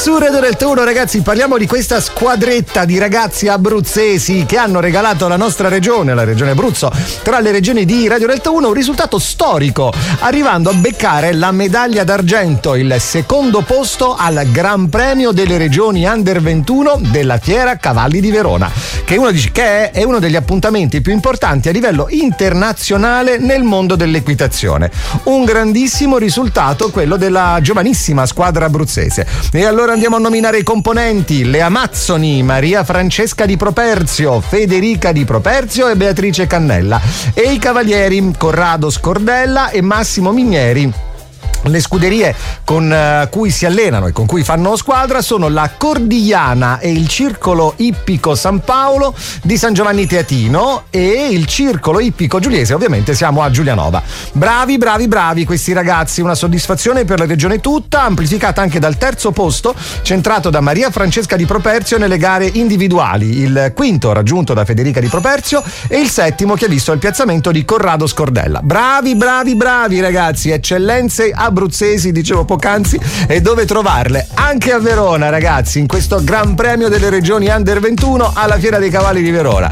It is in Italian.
Su Radio del Toro, ragazzi, parliamo di questa squadretta di ragazzi abruzzesi che hanno regalato alla nostra regione, la regione Abruzzo, tra le regioni di Radio Delta 1, un risultato storico, arrivando a beccare la medaglia d'argento, il secondo posto al Gran Premio delle regioni Under 21 della Fiera Cavalli di Verona, che uno dice che è uno degli appuntamenti più importanti a livello internazionale nel mondo dell'equitazione. Un grandissimo risultato quello della giovanissima squadra abruzzese. E allora andiamo a nominare i componenti: le Amazzoni, Maria Francesca di Properzio, Federica di Properzio e Beatrice Cannella. E i cavalieri Corrado Scordella e Massimo Minieri le scuderie con uh, cui si allenano e con cui fanno squadra sono la Cordigliana e il Circolo Ippico San Paolo di San Giovanni Teatino e il Circolo Ippico Giuliese, ovviamente siamo a Giulianova. Bravi, bravi, bravi questi ragazzi, una soddisfazione per la regione tutta, amplificata anche dal terzo posto, centrato da Maria Francesca di Properzio nelle gare individuali, il quinto raggiunto da Federica di Properzio e il settimo che ha visto il piazzamento di Corrado Scordella. Bravi, bravi, bravi ragazzi, eccellenze a abruzzesi, dicevo poc'anzi, e dove trovarle? Anche a Verona, ragazzi, in questo Gran Premio delle Regioni Under 21 alla Fiera dei Cavalli di Verona.